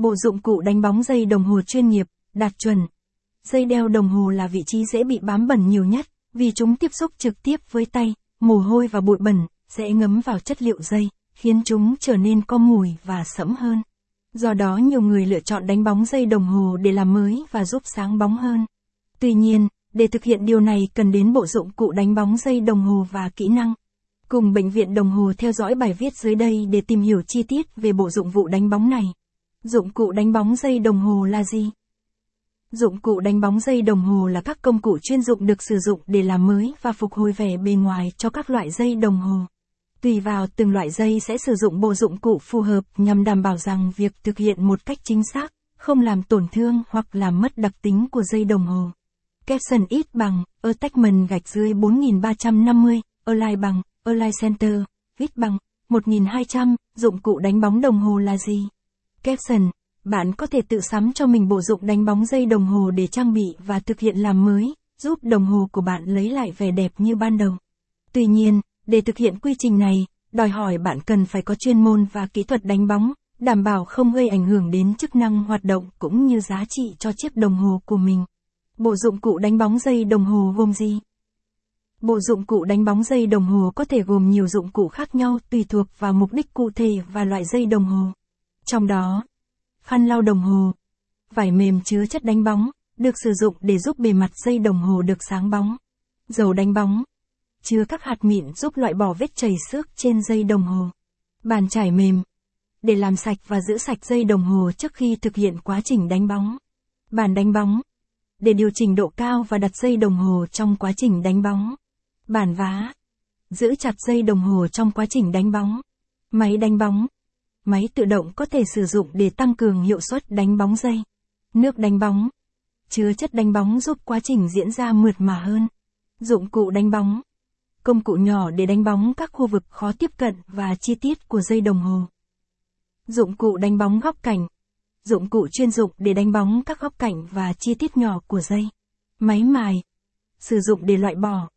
Bộ dụng cụ đánh bóng dây đồng hồ chuyên nghiệp, đạt chuẩn. Dây đeo đồng hồ là vị trí dễ bị bám bẩn nhiều nhất, vì chúng tiếp xúc trực tiếp với tay, mồ hôi và bụi bẩn, sẽ ngấm vào chất liệu dây, khiến chúng trở nên có mùi và sẫm hơn. Do đó nhiều người lựa chọn đánh bóng dây đồng hồ để làm mới và giúp sáng bóng hơn. Tuy nhiên, để thực hiện điều này cần đến bộ dụng cụ đánh bóng dây đồng hồ và kỹ năng. Cùng Bệnh viện Đồng hồ theo dõi bài viết dưới đây để tìm hiểu chi tiết về bộ dụng vụ đánh bóng này. Dụng cụ đánh bóng dây đồng hồ là gì? Dụng cụ đánh bóng dây đồng hồ là các công cụ chuyên dụng được sử dụng để làm mới và phục hồi vẻ bề ngoài cho các loại dây đồng hồ. Tùy vào từng loại dây sẽ sử dụng bộ dụng cụ phù hợp nhằm đảm bảo rằng việc thực hiện một cách chính xác, không làm tổn thương hoặc làm mất đặc tính của dây đồng hồ. Capson ít bằng, attachment gạch dưới 4350, align bằng, align center, ít bằng, 1200, dụng cụ đánh bóng đồng hồ là gì? Caption, bạn có thể tự sắm cho mình bộ dụng đánh bóng dây đồng hồ để trang bị và thực hiện làm mới, giúp đồng hồ của bạn lấy lại vẻ đẹp như ban đầu. Tuy nhiên, để thực hiện quy trình này, đòi hỏi bạn cần phải có chuyên môn và kỹ thuật đánh bóng, đảm bảo không gây ảnh hưởng đến chức năng hoạt động cũng như giá trị cho chiếc đồng hồ của mình. Bộ dụng cụ đánh bóng dây đồng hồ gồm gì? Bộ dụng cụ đánh bóng dây đồng hồ có thể gồm nhiều dụng cụ khác nhau tùy thuộc vào mục đích cụ thể và loại dây đồng hồ. Trong đó, khăn lau đồng hồ, vải mềm chứa chất đánh bóng, được sử dụng để giúp bề mặt dây đồng hồ được sáng bóng. Dầu đánh bóng, chứa các hạt mịn giúp loại bỏ vết chảy xước trên dây đồng hồ. Bàn chải mềm, để làm sạch và giữ sạch dây đồng hồ trước khi thực hiện quá trình đánh bóng. Bàn đánh bóng, để điều chỉnh độ cao và đặt dây đồng hồ trong quá trình đánh bóng. Bàn vá, giữ chặt dây đồng hồ trong quá trình đánh bóng. Máy đánh bóng, máy tự động có thể sử dụng để tăng cường hiệu suất đánh bóng dây. Nước đánh bóng, chứa chất đánh bóng giúp quá trình diễn ra mượt mà hơn. Dụng cụ đánh bóng, công cụ nhỏ để đánh bóng các khu vực khó tiếp cận và chi tiết của dây đồng hồ. Dụng cụ đánh bóng góc cạnh, dụng cụ chuyên dụng để đánh bóng các góc cạnh và chi tiết nhỏ của dây. Máy mài, sử dụng để loại bỏ,